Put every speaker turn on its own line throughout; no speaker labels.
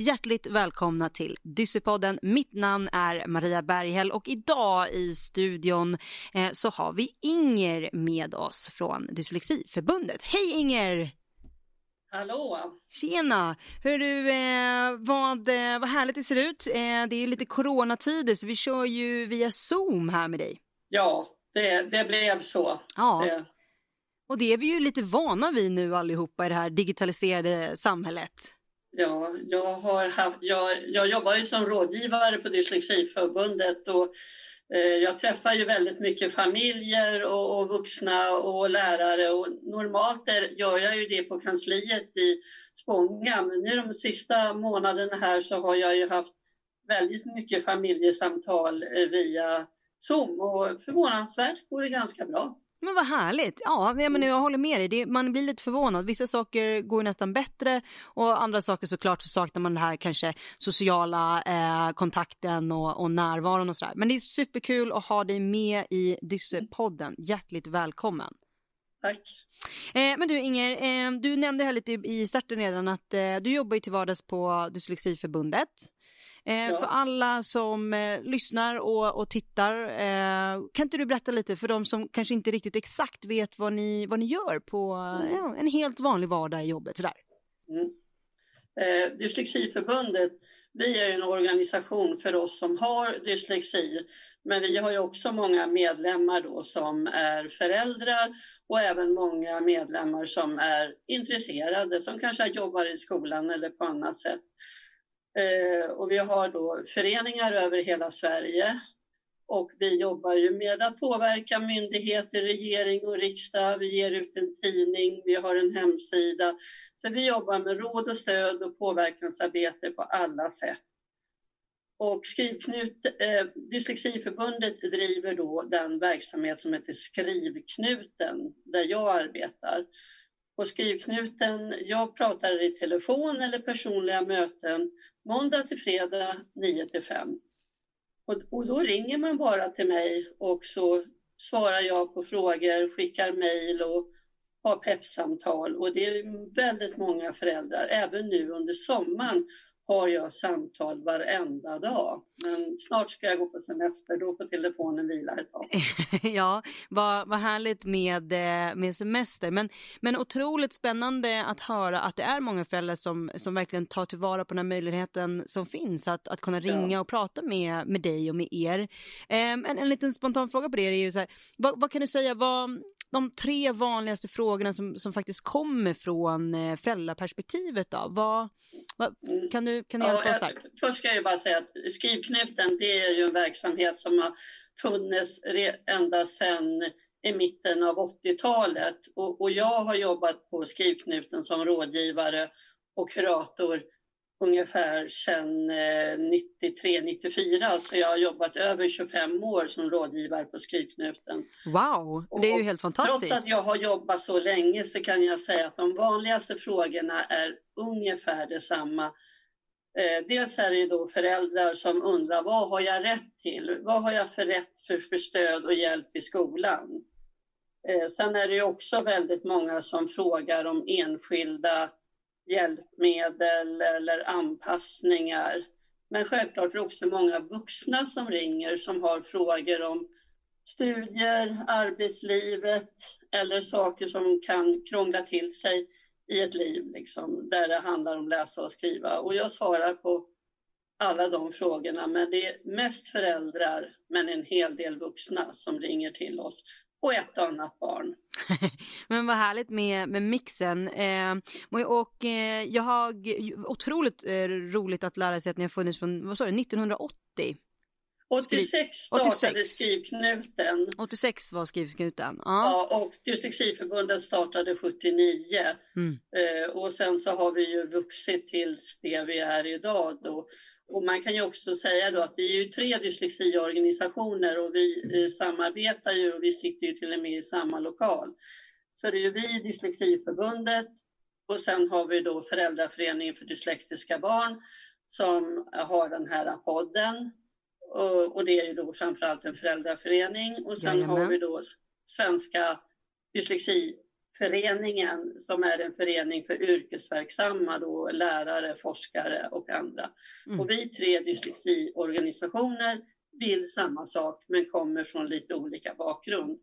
hjärtligt välkomna till Dyssepodden. Mitt namn är Maria Berghäll och idag i studion eh, så har vi Inger med oss från Dyslexiförbundet. Hej Inger!
Hallå!
Tjena! Hör du, eh, vad, eh, vad härligt det ser ut. Eh, det är lite coronatider så vi kör ju via Zoom här med dig.
Ja, det, det blev så.
Ja.
Det,
Och det är vi ju lite vana vid nu allihopa i det här digitaliserade samhället
ja, jag, har haft, jag, jag jobbar ju som rådgivare på Dyslexiförbundet och eh, jag träffar ju väldigt mycket familjer och, och vuxna och lärare och normalt är, gör jag ju det på kansliet i Spånga men nu de sista månaderna här så har jag ju haft väldigt mycket familjesamtal eh, via Zoom och förvånansvärt går det ganska bra.
Men vad härligt! Ja, menar, jag håller med dig. Det, man blir lite förvånad. Vissa saker går nästan bättre och andra saker såklart så saknar man den här kanske sociala eh, kontakten och, och närvaron och sådär. Men det är superkul att ha dig med i Dyssepodden. Hjärtligt välkommen!
Tack!
Eh, men du Inger, eh, du nämnde här lite i starten redan att eh, du jobbar ju till vardags på Dyslexiförbundet. Eh,
Ja.
För alla som eh, lyssnar och, och tittar, eh, kan inte du berätta lite för de som kanske inte riktigt exakt vet vad ni, vad ni gör på eh, ja, en helt vanlig vardag i jobbet? Sådär.
Mm. Eh, Dyslexiförbundet, vi är ju en organisation för oss som har dyslexi, men vi har ju också många medlemmar då som är föräldrar och även många medlemmar som är intresserade, som kanske jobbar i skolan eller på annat sätt. Eh, och vi har då föreningar över hela Sverige och vi jobbar ju med att påverka myndigheter, regering och riksdag. Vi ger ut en tidning, vi har en hemsida. Så vi jobbar med råd och stöd och påverkansarbete på alla sätt. Och Skrivknut, eh, Dyslexiförbundet driver då den verksamhet som heter Skrivknuten, där jag arbetar. Och Skrivknuten, jag pratar i telefon eller personliga möten måndag till fredag 9 till 5. Och, och då ringer man bara till mig och så svarar jag på frågor, skickar mejl och har peppsamtal. Och det är väldigt många föräldrar. Även nu under sommaren har jag samtal varenda dag. Men snart ska jag gå på semester, då får telefonen vila ett tag.
ja, vad, vad härligt med, eh, med semester. Men, men otroligt spännande att höra att det är många föräldrar som, som verkligen tar tillvara på den här möjligheten som finns att, att kunna ringa
Ja.
och prata med, med dig och med er. Ehm, en, en liten spontan fråga på det är ju så här, vad, vad kan du säga, vad, de tre vanligaste frågorna som, som faktiskt kommer från eh, föräldraperspektivet då? Vad, vad, kan du, kan du
Ja,
hjälpa oss
jag-
där?
Först ska jag bara säga att Skrivknuten det är ju en verksamhet som har funnits ända sedan i mitten av 80-talet. Och, och jag har jobbat på Skrivknuten som rådgivare och kurator ungefär sedan eh, 93-94. Så jag har jobbat över 25 år som rådgivare på Skrivknuten.
Wow, det är ju helt fantastiskt.
Trots att jag har jobbat så länge så kan jag säga att de vanligaste frågorna är ungefär detsamma. Eh, dels är det då föräldrar som undrar vad har jag rätt till? Vad har jag för rätt för, för stöd och hjälp i skolan? Eh, sen är det också väldigt många som frågar om enskilda hjälpmedel eller anpassningar. Men självklart är det också många vuxna som ringer som har frågor om studier, arbetslivet eller saker som kan krångla till sig i ett liv liksom, där det handlar om läsa och skriva. Och jag svarar på alla de frågorna, men det är mest föräldrar, men en hel del vuxna som ringer till oss och ett annat barn.
Men vad härligt med, med mixen. Eh, och eh, jag har otroligt eh, roligt att lära sig att ni har funnits från, vad sa du, 1980?
86 startade
86.
Skrivknuten
86 var skrivsknuten. Ja.
ja, och Dyslexiförbundet startade 79.
Mm.
Eh, och sen så har vi ju vuxit till det vi är idag då. Och man kan ju också säga då att vi är ju tre dyslexiorganisationer och vi eh, samarbetar ju och vi sitter ju till och med i samma lokal. Så det är ju vi, Dyslexiförbundet och sen har vi då Föräldraföreningen för dyslektiska barn som har den här podden. Och, och det är ju då framförallt en föräldraförening och sen
Jajamän.
har vi då Svenska föreningen som är en förening för yrkesverksamma, då, lärare, forskare och andra. Mm. Och vi tre dyslexiorganisationer vill samma sak men kommer från lite olika bakgrund.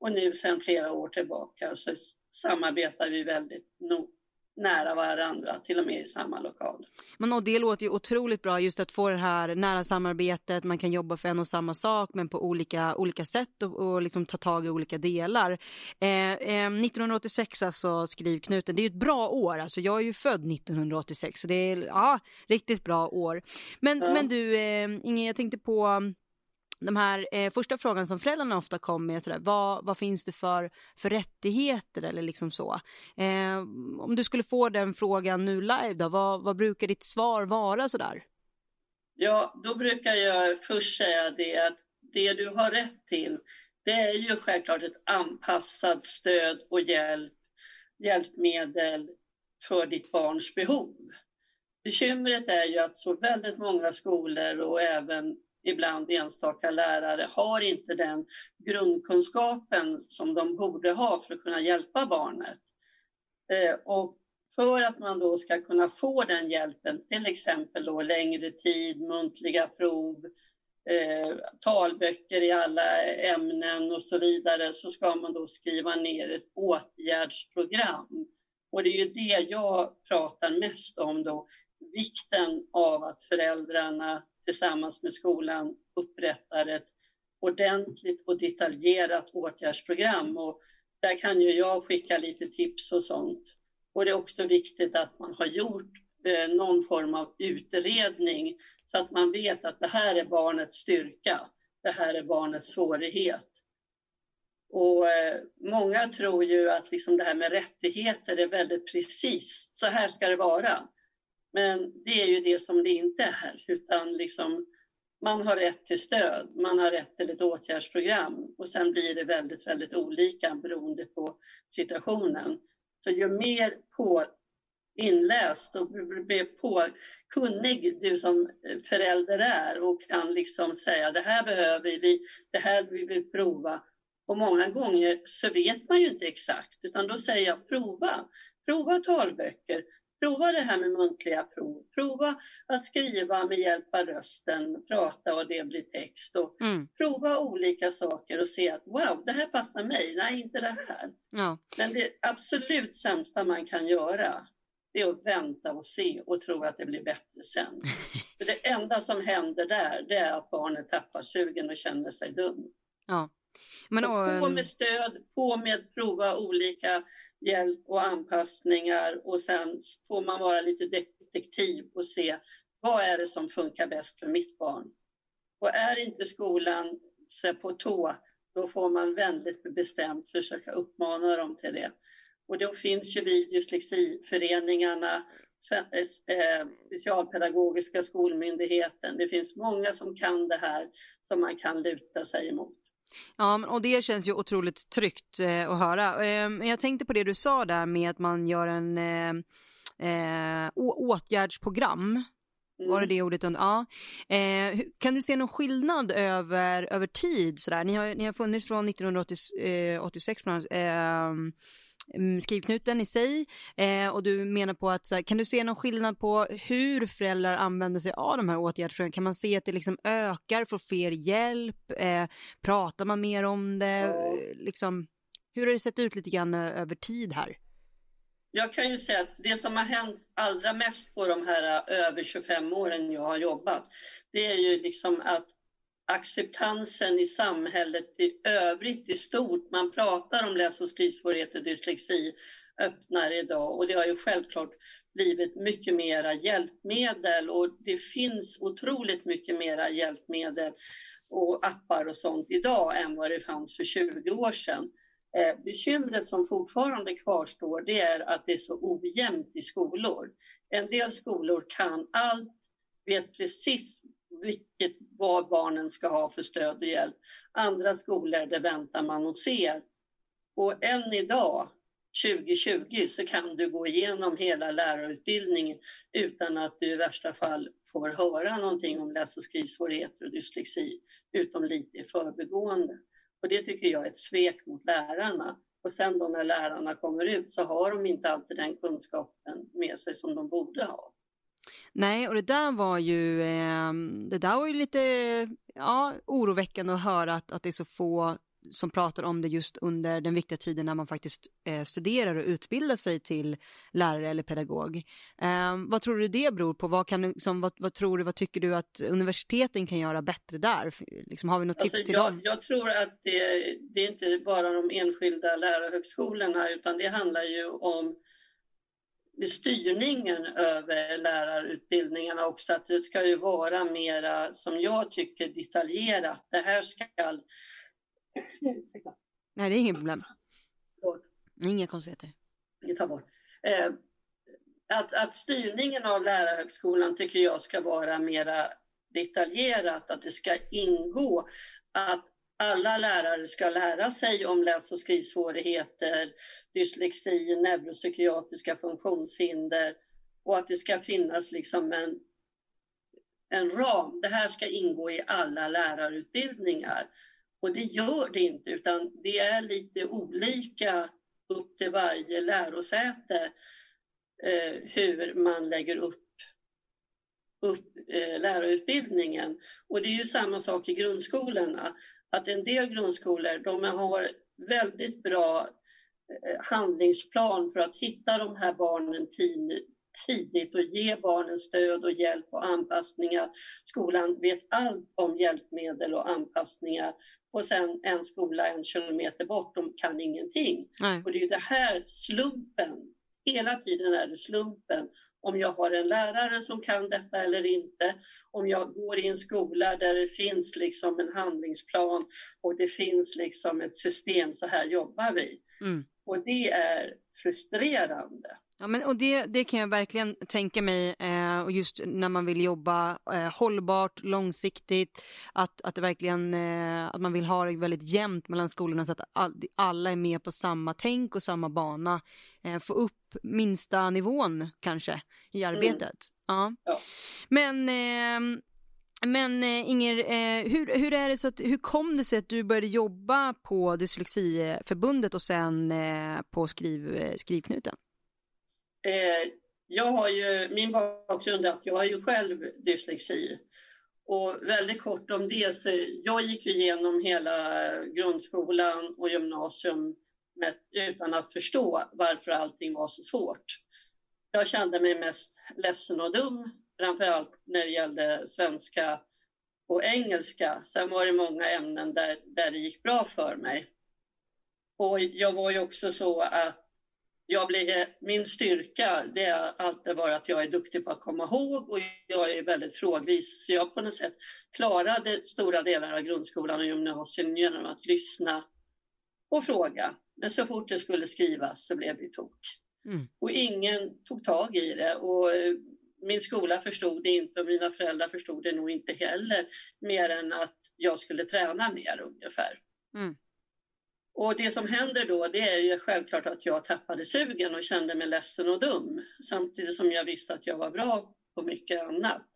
Och nu sedan flera år tillbaka så samarbetar vi väldigt no nära varandra, till och med i samma lokal.
Men och det låter ju otroligt bra just att få det här nära samarbetet, man kan jobba för en och samma sak men på olika, olika sätt och, och liksom ta tag i olika delar. Eh, eh, 1986 alltså skrivknuten, det är ju ett bra år, alltså jag är ju född 1986 så det är ja, riktigt bra år. Men, ja. men du eh, Inge, jag tänkte på de här eh, första frågan som föräldrarna ofta kom med, sådär, vad, vad finns det för, för rättigheter eller liksom så. Eh, om du skulle få den frågan nu live då, vad, vad brukar ditt svar vara sådär?
Ja, då brukar jag först säga det att det du har rätt till, det är ju självklart ett anpassat stöd och hjälp, hjälpmedel för ditt barns behov. Bekymret är ju att så väldigt många skolor och även ibland enstaka lärare har inte den grundkunskapen som de borde ha för att kunna hjälpa barnet. Eh, och för att man då ska kunna få den hjälpen, till exempel då längre tid, muntliga prov, eh, talböcker i alla ämnen och så vidare, så ska man då skriva ner ett åtgärdsprogram. Och det är ju det jag pratar mest om då, vikten av att föräldrarna tillsammans med skolan upprättar ett ordentligt och detaljerat åtgärdsprogram. Och där kan ju jag skicka lite tips och sånt. Och det är också viktigt att man har gjort eh, någon form av utredning så att man vet att det här är barnets styrka, det här är barnets svårighet. Och eh, många tror ju att liksom det här med rättigheter är väldigt precis, så här ska det vara. Men det är ju det som det inte är, utan liksom, man har rätt till stöd, man har rätt till ett åtgärdsprogram och sen blir det väldigt, väldigt olika beroende på situationen. Så ju mer på inläst och blir på kunnig du som förälder är och kan liksom säga det här behöver vi, det här vill vi prova. Och många gånger så vet man ju inte exakt utan då säger jag prova, prova talböcker, Prova det här med muntliga prov. Prova att skriva med hjälp av rösten, prata och det blir text. Och mm. Prova olika saker och se att wow, det här passar mig. Nej, inte det här. Ja. Men det absolut sämsta man kan göra det är att vänta och se och tro att det blir bättre sen. För det enda som händer där, det är att barnet tappar sugen och känner sig dum. Ja. Men, och, på med stöd, på med prova olika hjälp och anpassningar och sen får man vara lite detektiv och se vad är det som funkar bäst för mitt barn. Och är inte skolan på tå, då får man väldigt bestämt försöka uppmana dem till det. Och då finns ju vi dyslexiföreningarna, eh, Specialpedagogiska skolmyndigheten. Det finns många som kan det här som man kan luta sig emot.
Ja, och det känns ju otroligt tryggt eh, att höra. Eh, jag tänkte på det du sa där med att man gör en eh, eh åtgärdsprogram. Mm. Var det det ordet? Ja. Eh, kan du se någon skillnad över, över tid? Sådär? Ni, har, ni har funnits från 1986 eh, Mm, Mm, skrivknuten i sig eh, och du menar på att här, kan du se någon skillnad på hur föräldrar använder sig av de här åtgärderna? Kan man se att det liksom ökar, får fler hjälp, eh, pratar man mer om det? Eh, liksom, hur har det sett ut lite grann eh, över tid här?
Jag kan ju säga att det som har hänt allra mest på de här eh, över 25 åren jag har jobbat, det är ju liksom att acceptansen i samhället i övrigt i stort. Man pratar om läs och skrivsvårigheter, dyslexi öppnar idag och det har ju självklart blivit mycket mera hjälpmedel och det finns otroligt mycket mera hjälpmedel och appar och sånt idag än vad det fanns för 20 år sedan. Eh, bekymret som fortfarande kvarstår det är att det är så ojämnt i skolor. En del skolor kan allt, vet precis vilket, vad barnen ska ha för stöd och hjälp. Andra skolor, det väntar man och ser. Och än idag, 2020, så kan du gå igenom hela lärarutbildningen utan att du i värsta fall får höra någonting om läs och skrivsvårigheter och dyslexi, utom lite i förbegående. Och det tycker jag är ett svek mot lärarna. Och sen då när lärarna kommer ut så har de inte alltid den kunskapen med sig som de borde ha.
Nej, och det där var ju, eh, det där var ju lite ja, oroväckande att höra att, att det är så få som pratar om det just under den viktiga tiden när man faktiskt eh, studerar och utbildar sig till lärare eller pedagog. Eh, vad tror du det beror på? Vad, kan, liksom, vad, vad, tror du, vad tycker du att universiteten kan göra bättre där? Liksom, har vi något alltså, tips till
jag,
dem?
Jag tror att det, det är inte bara de enskilda lärarhögskolorna utan det handlar ju om styrningen över lärarutbildningarna också, att det ska ju vara mera, som jag tycker, detaljerat. Det här ska
Nej, det är inget problem. Inga konstigheter.
Vi tar bort. Eh, att, att styrningen av lärarhögskolan tycker jag ska vara mera detaljerat, att det ska ingå att alla lärare ska lära sig om läs och skrivsvårigheter, dyslexi, neuropsykiatriska funktionshinder och att det ska finnas liksom en, en ram. Det här ska ingå i alla lärarutbildningar. Och det gör det inte, utan det är lite olika upp till varje lärosäte eh, hur man lägger upp, upp eh, lärarutbildningen. Och det är ju samma sak i grundskolorna, att en del grundskolor de har väldigt bra eh, handlingsplan för att hitta de här barnen tidigt och ge barnen stöd och hjälp och anpassningar. Skolan vet allt om hjälpmedel och anpassningar och sen en skola en kilometer bort, de kan ingenting. Nej. Och det är det här slumpen, hela tiden är det slumpen. Om jag har en lärare som kan detta eller inte, om jag går i en skola där det finns liksom en handlingsplan och det finns liksom ett system, så här jobbar vi. Mm. Och det är frustrerande.
Ja, men, och det, det kan jag verkligen tänka mig, eh, och just när man vill jobba eh, hållbart, långsiktigt, att, att, det verkligen, eh, att man vill ha det väldigt jämnt mellan skolorna så att all, alla är med på samma tänk och samma bana. Eh, få upp minsta nivån kanske i mm. arbetet. Mm. Ja. ja. Men ehm, men eh, Inger, eh, hur, hur, är det så att, hur kom det sig att du började jobba på Dyslexiförbundet och sen på skriv, Skrivknuten?
Eh, jag har ju, min bakgrund är att jag har ju själv dyslexi. Och väldigt kort om det, så jag gick igenom hela grundskolan och gymnasium med, utan att förstå varför allting var så svårt. Jag kände mig mest ledsen och dum, framförallt när det gällde svenska och engelska. Sen var det många ämnen där, där det gick bra för mig. Och jag var ju också så att jag blir, min styrka det har alltid varit att jag är duktig på att komma ihåg och jag är väldigt frågvis. Så jag på något sätt klarade stora delar av grundskolan och gymnasiet genom att lyssna och fråga. Men så fort det skulle skrivas så blev det tok. Mm. Och ingen tog tag i det. Och eh, min skola förstod det inte och mina föräldrar förstod det nog inte heller. Mer än att jag skulle träna mer ungefär. Mm. Och det som händer då det är ju självklart att jag tappade sugen och kände mig ledsen och dum samtidigt som jag visste att jag var bra på mycket annat.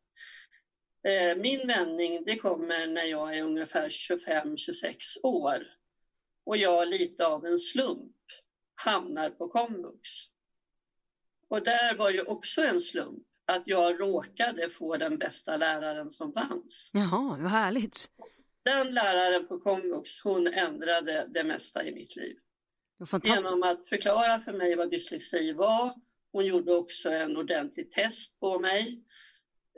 Eh, min vändning det kommer när jag är ungefär 25-26 år och jag lite av en slump hamnar på komvux. Och där var ju också en slump att jag råkade få den bästa läraren som fanns.
Jaha, vad härligt
den läraren på komvux, hon ändrade det mesta i mitt liv. Genom att förklara för mig vad dyslexi var. Hon gjorde också en ordentlig test på mig.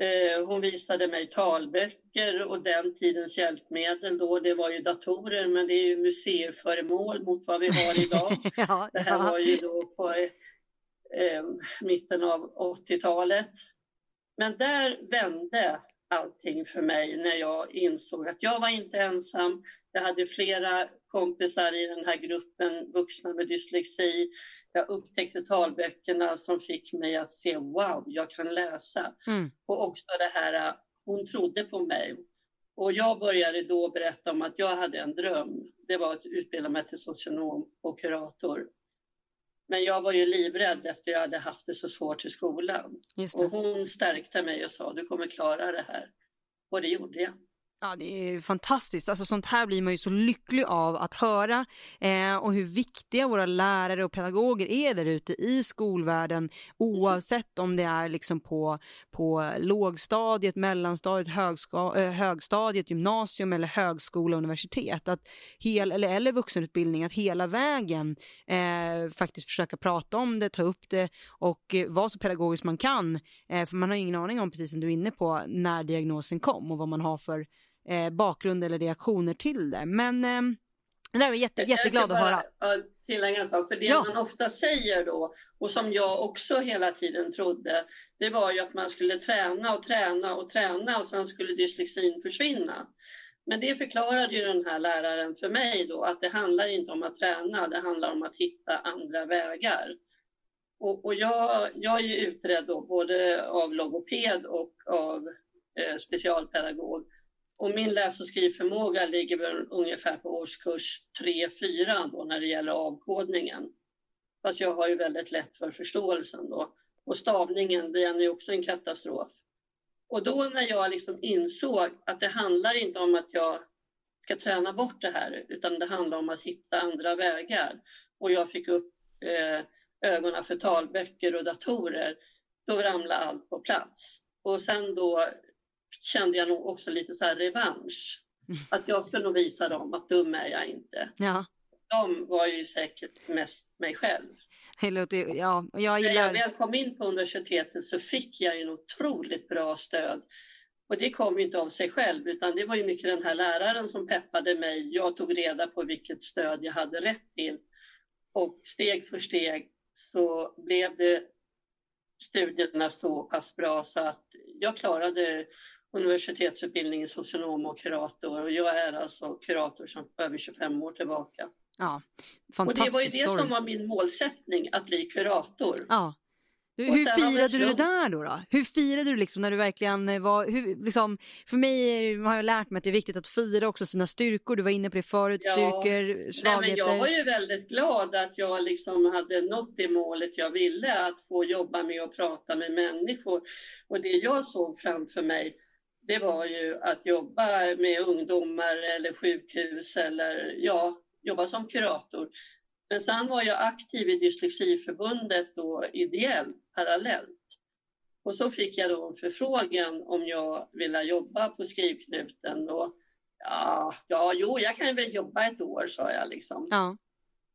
Eh, hon visade mig talböcker och den tidens hjälpmedel då, det var ju datorer men det är ju museiföremål mot vad vi har idag. ja, det här var ju då på eh, mitten av 80-talet. Men där vände allting för mig när jag insåg att jag var inte ensam. Jag hade flera kompisar i den här gruppen vuxna med dyslexi. Jag upptäckte talböckerna som fick mig att se wow, jag kan läsa. Mm. Och också det här, hon trodde på mig. Och jag började då berätta om att jag hade en dröm. Det var att utbilda mig till socionom och kurator. Men jag var ju livrädd efter jag hade haft det så svårt i skolan. Och hon stärkte mig och sa, du kommer klara det här. Och det gjorde jag.
Ja, det är fantastiskt. Alltså, sånt här blir man ju så lycklig av att höra eh, och hur viktiga våra lärare och pedagoger är där ute i skolvärlden oavsett om det är liksom på, på lågstadiet, mellanstadiet, högska, eh, högstadiet, gymnasium eller högskola och universitet. Att hel, eller, eller vuxenutbildning, att hela vägen eh, faktiskt försöka prata om det, ta upp det och eh, vara så pedagogisk man kan. Eh, för man har ingen aning om, precis som du är inne på, när diagnosen kom och vad man har för eh, bakgrund eller reaktioner till det. Men eh, det där är jag jätte, jätteglad att höra.
Tillägga en sak, för det ja. man ofta säger då och som jag också hela tiden trodde, det var ju att man skulle träna och träna och träna och sen skulle dyslexin försvinna. Men det förklarade ju den här läraren för mig då att det handlar inte om att träna, det handlar om att hitta andra vägar. Och, och jag, jag är ju utredd då både av logoped och av eh, specialpedagog. Och min läs och skrivförmåga ligger väl ungefär på årskurs 3-4 då när det gäller avkodningen. Fast jag har ju väldigt lätt för förståelsen då. Och stavningen, den är också en katastrof. Och då när jag liksom insåg att det handlar inte om att jag ska träna bort det här, utan det handlar om att hitta andra vägar. Och jag fick upp eh, ögonen för talböcker och datorer, då ramlade allt på plats. Och sen då kände jag nog också lite så här revansch. Mm. Att jag ska nog visa dem att dum är jag inte.
Ja.
De var ju säkert mest mig själv.
Det låter, ja, jag
gillar... När jag väl kom in på universitetet så fick jag en otroligt bra stöd. Och det kom ju inte av sig själv, utan det var ju mycket den här läraren som peppade mig. Jag tog reda på vilket stöd jag hade rätt till. Och steg för steg så blev det studierna så pass bra så att jag klarade universitetsutbildning socionom och kurator och jag är alltså kurator som över 25 år tillbaka.
Ja,
fantastiskt. Och det var ju det som var min målsättning, att bli kurator.
Ja. Hur, hur firade du det där då, då? Hur firade du liksom när du verkligen var, hur, liksom, för mig har jag lärt mig att det är viktigt att fira också sina styrkor, du var inne på det förut, ja. styrkor, svagheter.
Nej, men jag var ju väldigt glad att jag liksom hade nått det målet jag ville, att få jobba med och prata med människor. Och det jag såg framför mig, det var ju att jobba med ungdomar eller sjukhus eller ja, jobba som kurator. Men sen var jag aktiv i Dyslexiförbundet då ideellt parallellt. Och så fick jag då en förfrågan om jag ville jobba på skrivknuten. Och ja, ja, jo, jag kan väl jobba ett år, sa jag liksom.
Ja.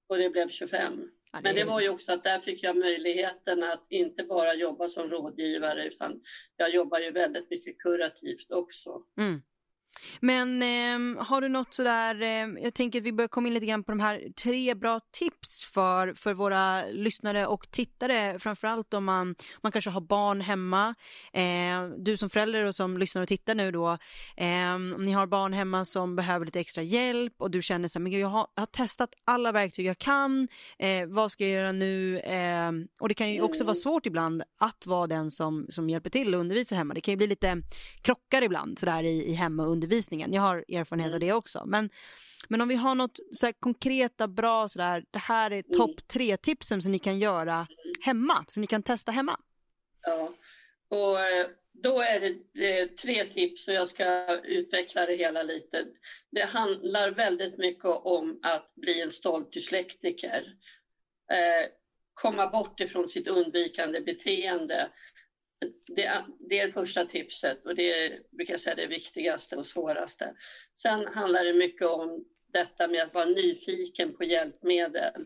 Och det blev 25. Ja, det... Men det var ju också att där fick jag möjligheten att inte bara jobba som rådgivare utan jag jobbar ju väldigt mycket kurativt också.
Mm. Men eh, har du något sådär, eh, jag tänker att vi börjar komma in lite grann på de här tre bra tips för, för våra lyssnare och tittare, framförallt om man, man kanske har barn hemma. Eh, du som förälder och som lyssnar och tittar nu då, eh, om ni har barn hemma som behöver lite extra hjälp och du känner så här, men jag har, jag har testat alla verktyg jag kan, eh, vad ska jag göra nu? Ehm, och det kan ju också vara svårt ibland att vara den som, som hjälper till och undervisar hemma. Det kan ju bli lite krockar ibland sådär i, i hemma och undervisningen. Jag har erfarenhet av mm. det också. Men, men om vi har något så konkreta, bra sådär, det här är topp mm. tre tipsen som ni kan göra mm. hemma, som ni kan testa hemma.
Ja, och eh, då är det tre tips och jag ska utveckla det hela lite. Det handlar väldigt mycket om att bli en stolt dyslektiker. Eh, komma bort ifrån sitt undvikande beteende det, det, är det första tipset och det är, brukar jag säga, det viktigaste och svåraste. Sen handlar det mycket om detta med att vara nyfiken på hjälpmedel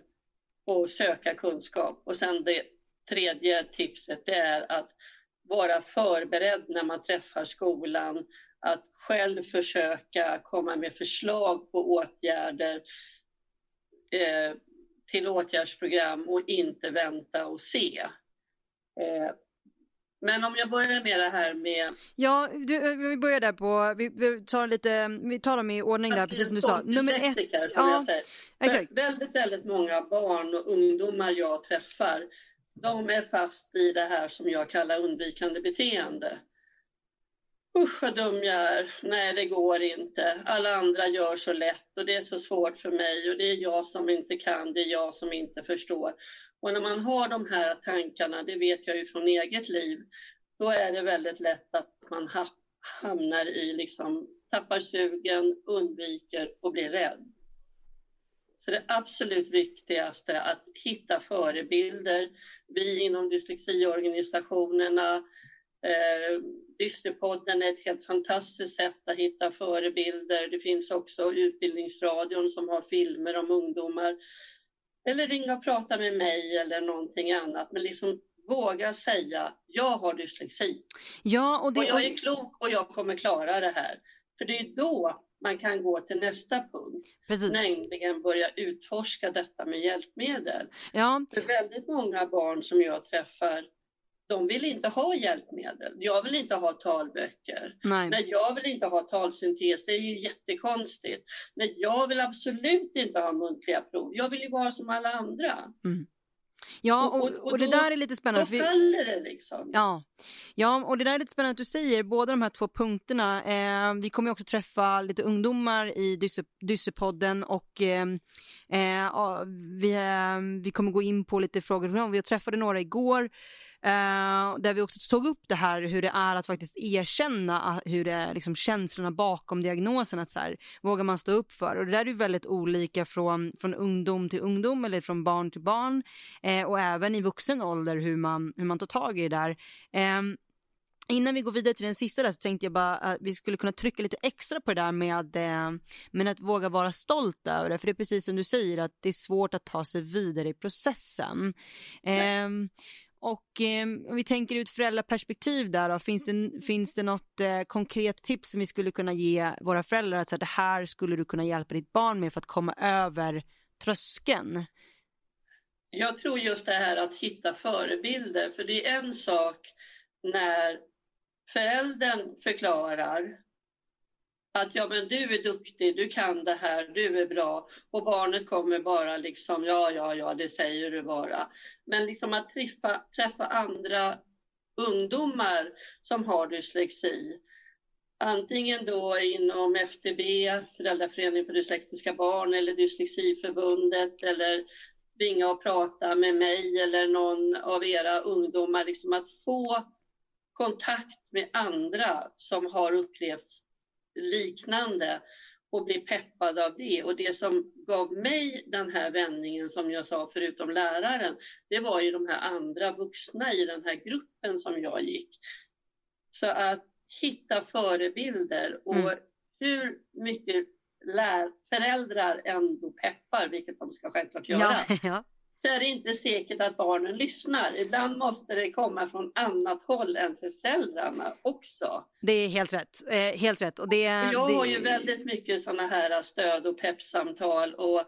och söka kunskap. Och sen det tredje tipset det är att vara förberedd när man träffar skolan, att själv försöka komma med förslag på åtgärder eh, till åtgärdsprogram och inte vänta och se. Eh, men om jag börjar med det här med...
Ja, du, vi börjar där på, vi, vi, tar lite, vi tar dem i ordning där, precis som du sa.
Nummer ett. Ja. Exakt. Väldigt, väldigt många barn och ungdomar jag träffar, de är fast i det här som jag kallar undvikande beteende. Usch vad dum jag är. Nej, det går inte. Alla andra gör så lätt och det är så svårt för mig och det är jag som inte kan, det är jag som inte förstår. Och när man har de här tankarna, det vet jag ju från eget liv, då är det väldigt lätt att man hamnar i liksom tappar sugen, undviker och blir rädd. Så det absolut viktigaste är att hitta förebilder. Vi inom dyslexiorganisationerna, eh, Dysterpodden är ett helt fantastiskt sätt att hitta förebilder. Det finns också Utbildningsradion som har filmer om ungdomar. Eller ringa och prata med mig eller någonting annat. Men liksom våga säga, jag har dyslexi.
Ja, och, det...
och jag är klok och jag kommer klara det här. För det är då man kan gå till nästa punkt. Precis. Nämligen börja utforska detta med hjälpmedel. Ja. För väldigt många barn som jag träffar, de vill inte ha hjälpmedel. Jag vill inte ha talböcker. Nej. Nej, jag vill inte ha talsyntes, det är ju jättekonstigt. Nej, jag vill absolut inte ha muntliga prov. Jag vill ju vara som alla andra. Mm.
Ja, och, och, och, och det då, där är lite spännande.
Då faller det liksom.
Ja. ja, och det där är lite spännande att du säger, båda de här två punkterna. Eh, vi kommer också träffa lite ungdomar i Dyssepodden och eh, eh, vi, eh, vi kommer gå in på lite frågor. Vi träffade några igår Uh, där vi också tog upp det här hur det är att faktiskt erkänna hur det är liksom känslorna bakom diagnosen, att så här, vågar man stå upp för. Och det där är väldigt olika från, från ungdom till ungdom eller från barn till barn uh, och även i vuxen ålder hur man, hur man tar tag i det där. Um, Innan vi går vidare till den sista där så tänkte jag bara att vi skulle kunna trycka lite extra på det där med, med att våga vara stolt över det. För det är precis som du säger att det är svårt att ta sig vidare i processen. Um, och eh, om vi tänker ut föräldraperspektiv där då, finns det, finns det något eh, konkret tips som vi skulle kunna ge våra föräldrar att så här, det här skulle du kunna hjälpa ditt barn med för att komma över tröskeln?
Jag tror just det här att hitta förebilder, för det är en sak när föräldern förklarar att ja, men du är duktig, du kan det här, du är bra. Och barnet kommer bara liksom, ja, ja, ja, det säger du bara. Men liksom att träffa, träffa andra ungdomar som har dyslexi, antingen då inom FTB, Föräldraföreningen för dyslektiska barn, eller Dyslexiförbundet, eller ringa och prata med mig eller någon av era ungdomar, liksom att få kontakt med andra som har upplevt liknande och bli peppad av det. Och det som gav mig den här vändningen som jag sa förutom läraren, det var ju de här andra vuxna i den här gruppen som jag gick. Så att hitta förebilder och mm. hur mycket lär, föräldrar ändå peppar, vilket de ska självklart göra. Ja, ja så är det inte säkert att barnen lyssnar. Ibland måste det komma från annat håll än för föräldrarna också.
Det är helt rätt. Eh, helt rätt. Och det,
jag
det...
har ju väldigt mycket sådana här stöd och peppsamtal och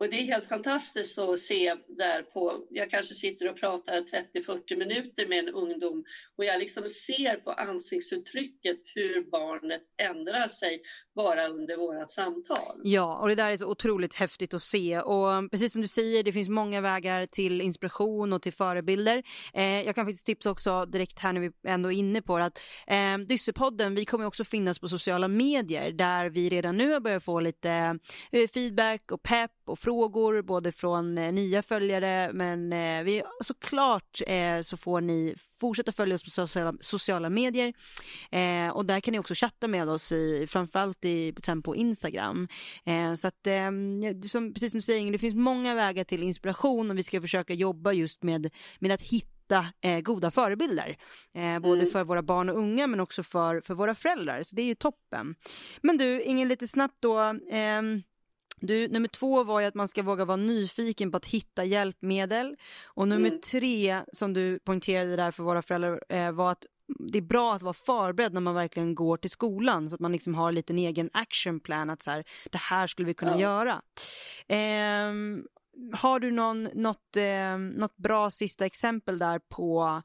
och det är helt fantastiskt att se där på, jag kanske sitter och pratar 30-40 minuter med en ungdom och jag liksom ser på ansiktsuttrycket hur barnet ändrar sig bara under vårat samtal.
Ja, och det där är så otroligt häftigt att se och precis som du säger, det finns många vägar till inspiration och till förebilder. Eh, jag kan faktiskt tipsa också direkt här när vi ändå är inne på det att eh, Dyssepodden, vi kommer också finnas på sociala medier där vi redan nu har börjat få lite eh, feedback och pepp och frågor både från eh, nya följare men eh, vi, såklart eh, så får ni fortsätta följa oss på sociala, sociala medier och där kan ni också chatta med oss i, framförallt i, sen på Instagram. Så att som, precis som du säger, det finns många vägar till inspiration och vi ska försöka jobba just med, med att hitta goda förebilder. Både mm. för våra barn och unga men också för, för våra föräldrar. Så det är ju toppen. Men du, ingen lite snabbt då. Eh, du, nummer två var ju att man ska våga vara nyfiken på att hitta hjälpmedel. Och nummer mm. tre, som du poängterade där för våra föräldrar, eh, var att det är bra att vara förberedd när man verkligen går till skolan så att man liksom har lite en egen actionplan att så här, det här skulle vi kunna ja. göra. Eh, har du någon, något, eh, något bra sista exempel där på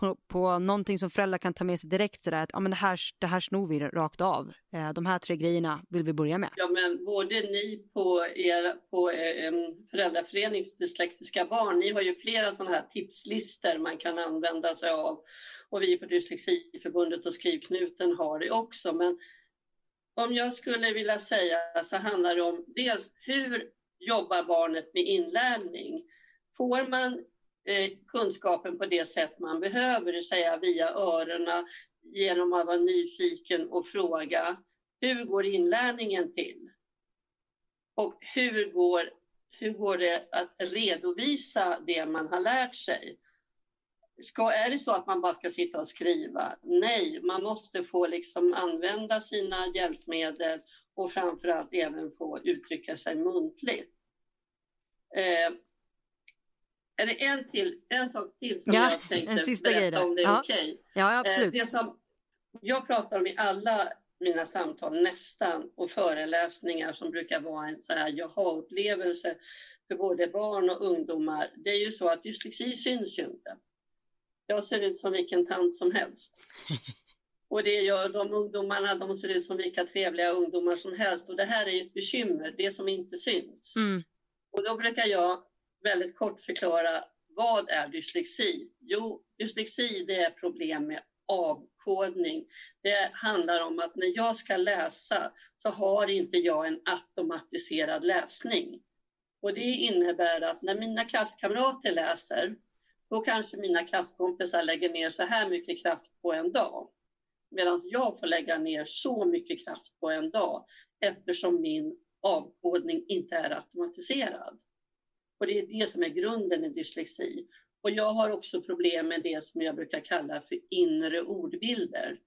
på, på någonting som föräldrar kan ta med sig direkt sådär att ja, men det, här, det här snor vi rakt av. Eh, de här tre grejerna vill vi börja med.
Ja, men både ni på er på eh, föräldraförening för dyslektiska barn, ni har ju flera sådana här tipslistor man kan använda sig av. Och vi på Dyslexiförbundet och Skrivknuten har det också. Men om jag skulle vilja säga så handlar det om dels hur jobbar barnet med inlärning? Får man kunskapen på det sätt man behöver, det vill säga via öronen, genom att vara nyfiken och fråga. Hur går inlärningen till? Och hur går, hur går det att redovisa det man har lärt sig? Ska, är det så att man bara ska sitta och skriva? Nej, man måste få liksom använda sina hjälpmedel och framförallt även få uttrycka sig muntligt. Eh, är det en, till, en sak till som
ja,
jag tänkte
en sista
berätta om det är
ja.
okej? Okay?
Ja, absolut.
Eh, det som jag pratar om i alla mina samtal nästan och föreläsningar som brukar vara en så här jaha-upplevelse för både barn och ungdomar. Det är ju så att dyslexi syns ju inte. Jag ser ut som vilken tant som helst. Och det gör de ungdomarna, de ser ut som vilka trevliga ungdomar som helst. Och det här är ett bekymmer, det som inte syns.
Mm.
Och då brukar jag väldigt kort förklara vad är dyslexi? Jo, dyslexi det är problem med avkodning. Det handlar om att när jag ska läsa så har inte jag en automatiserad läsning. Och det innebär att när mina klasskamrater läser, då kanske mina klasskompisar lägger ner så här mycket kraft på en dag. Medan jag får lägga ner så mycket kraft på en dag eftersom min avkodning inte är automatiserad. Och det är det som är grunden i dyslexi. Och jag har också problem med det som jag brukar kalla för inre ordbilder.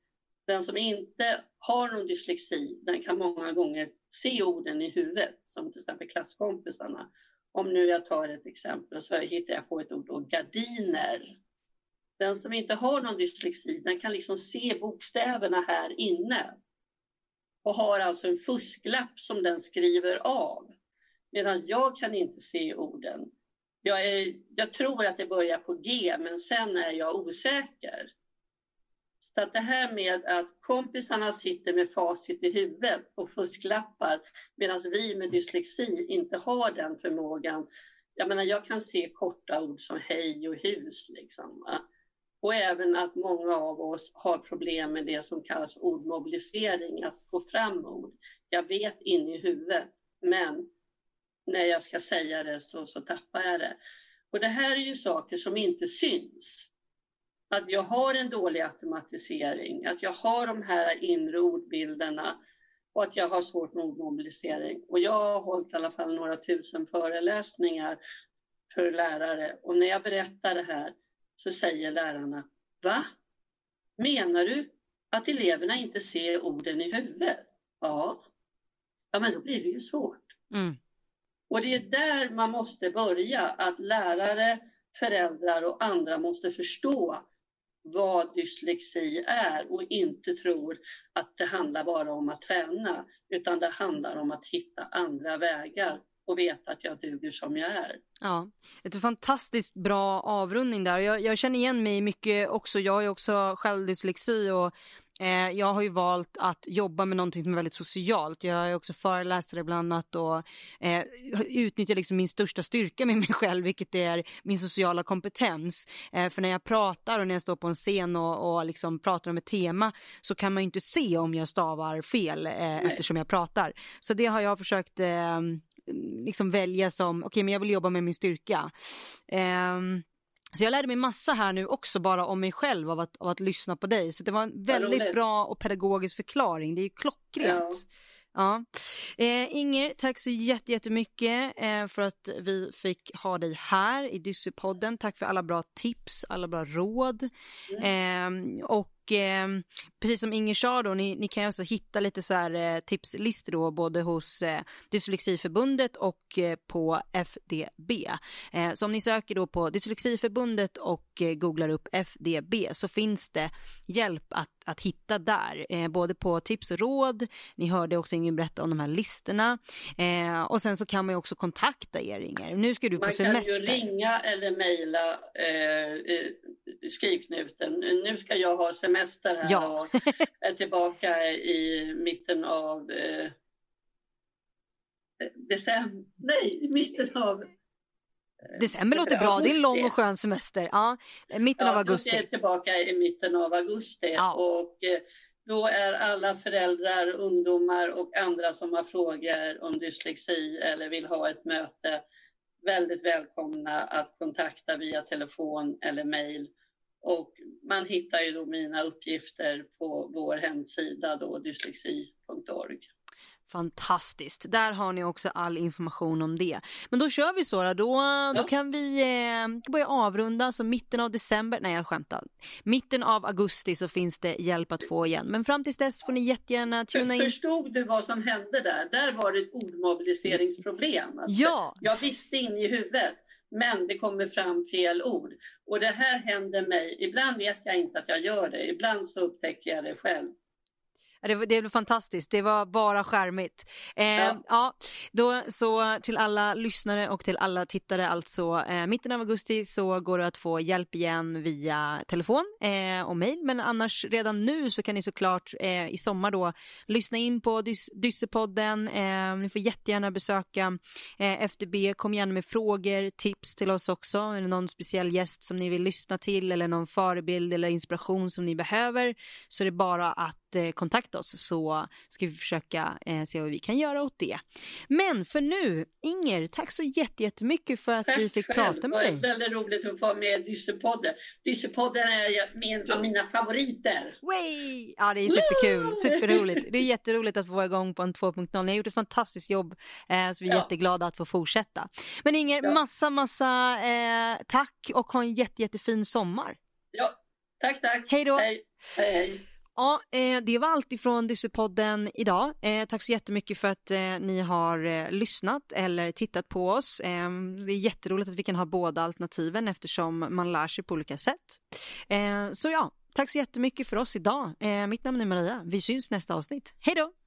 Den som inte har någon dyslexi, den kan många gånger se orden i huvudet, som till exempel klasskompisarna. Om nu jag tar ett exempel så hittar jag på ett ord då, gardiner. Den som inte har någon dyslexi, den kan liksom se bokstäverna här inne och har alltså en fusklapp som den skriver av. Medan jag kan inte se orden. Jag, är, jag tror att det börjar på G, men sen är jag osäker. Så att det här med att kompisarna sitter med facit i huvudet och fusklappar medan vi med dyslexi inte har den förmågan. Jag menar, jag kan se korta ord som hej och hus. Liksom, och även att många av oss har problem med det som kallas ordmobilisering, att få fram ord. Jag vet in i huvudet, men när jag ska säga det så, så tappar jag det. Och det här är ju saker som inte syns. Att jag har en dålig automatisering, att jag har de här inre ordbilderna och att jag har svårt med ordmobilisering. Och jag har hållit i alla fall några tusen föreläsningar för lärare och när jag berättar det här så säger lärarna, va? Menar du att eleverna inte ser orden i huvudet? Ja. Ja, men då blir det ju svårt.
Mm.
Och det är där man måste börja, att lärare, föräldrar och andra måste förstå vad dyslexi är och inte tror att det handlar bara om att träna, utan det handlar om att hitta andra vägar och veta att jag duger som jag är.
Ja, ett fantastiskt bra avrundning där. Jag, jag känner igen mig mycket också. Jag har ju också själv dyslexi och jag har ju valt att jobba med någonting som är väldigt socialt. Jag är också föreläsare bland annat och eh, utnyttjar liksom min största styrka med mig själv, vilket är min sociala kompetens. Eh, för när jag pratar och när jag står på en scen och, och liksom pratar om ett tema så kan man ju inte se om jag stavar fel eh, eftersom jag pratar. Så det har jag försökt eh, liksom välja som, okej okay, men jag vill jobba med min styrka. Um, så jag lärde mig massa här nu också bara om mig själv av att, av att lyssna på dig. Så det var en väldigt bra och pedagogisk förklaring. Det är ju klockrent. Ja. ja. Eh, Inger, tack så jättemycket eh, för att vi fick ha dig här i Dyssypodden. Tack för alla bra tips, alla bra råd. Mm. Eh, och och eh, precis som Inger sa då, ni, ni kan ju också hitta lite så här eh, tipslistor då både hos eh, Dyslexiförbundet och eh, på FDB. Eh, så om ni söker då på Dyslexiförbundet och eh, googlar upp FDB så finns det hjälp att, att hitta där, eh, både på tips och råd. Ni hörde också Inger berätta om de här listorna och sen så kan man ju också kontakta er Inger. Nu ska du på
man
semester.
Man kan ju ringa eller mejla eh, skrivknuten. Nu ska jag ha semester semester här ja. och är tillbaka i mitten av eh, december. Nej, mitten av eh,
December låter bra, augusti. det är en lång och skön semester. Ja, mitten ja, av augusti.
Jag är tillbaka i mitten av augusti ja. och eh, då är alla föräldrar, ungdomar och andra som har frågor om dyslexi eller vill ha ett möte väldigt välkomna att kontakta via telefon eller mejl. Och man hittar ju då mina uppgifter på vår hemsida då, dyslexi.org.
Fantastiskt. Där har ni också all information om det. Men då kör vi så då. Då, ja. kan vi eh, börja avrunda. Så mitten av december, nej jag skämtar. Mitten av augusti så finns det hjälp att få igen. Men fram tills dess får ni jättegärna tuna in.
Förstod du vad som hände där? Där var det ett ordmobiliseringsproblem. Alltså,
ja.
Jag visste in i huvudet. Men det kommer fram fel ord. Och det här händer mig. Ibland vet jag inte att jag gör det. Ibland så upptäcker jag det själv.
Det, det blev fantastiskt, det var bara skärmigt. Eh, ja. ja. då, så till alla lyssnare och till alla tittare alltså, eh, mitten av augusti så går det att få hjälp igen via telefon eh, och mejl, men annars redan nu så kan ni såklart eh, i sommar då lyssna in på Dys Dyssepodden, eh, ni får jättegärna besöka eh, FDB, kom gärna med frågor, tips till oss också, är det någon speciell gäst som ni vill lyssna till eller någon förebild eller inspiration som ni behöver så är det bara att eh, kontakta oss så ska vi försöka eh, se vad vi kan göra åt det. Men för nu, Inger, tack så jättemycket för att tack vi fick själv. prata med dig.
Det var väldigt roligt att få vara med i Dyssepodden. Dyssepodden är min, av mina favoriter.
Way! Ja, det är superkul, superroligt. Det är jätteroligt att få vara igång på en 2.0. Ni har gjort ett fantastiskt jobb, eh, så vi är ja. jätteglada att få fortsätta. Men Inger, ja. massa, massa eh, tack och ha en jätte, jättefin sommar.
Ja, tack, tack.
Hej då.
Hej, hej.
Ja, eh, det var allt ifrån Dyssepodden idag. Eh, tack så jättemycket för att eh, ni har lyssnat eller tittat på oss. Ehm, det är jätteroligt att vi kan ha båda alternativen eftersom man lär sig på olika sätt. Så ja, tack så jättemycket för oss idag. Mitt namn är Maria. Vi syns nästa avsnitt. Hej då!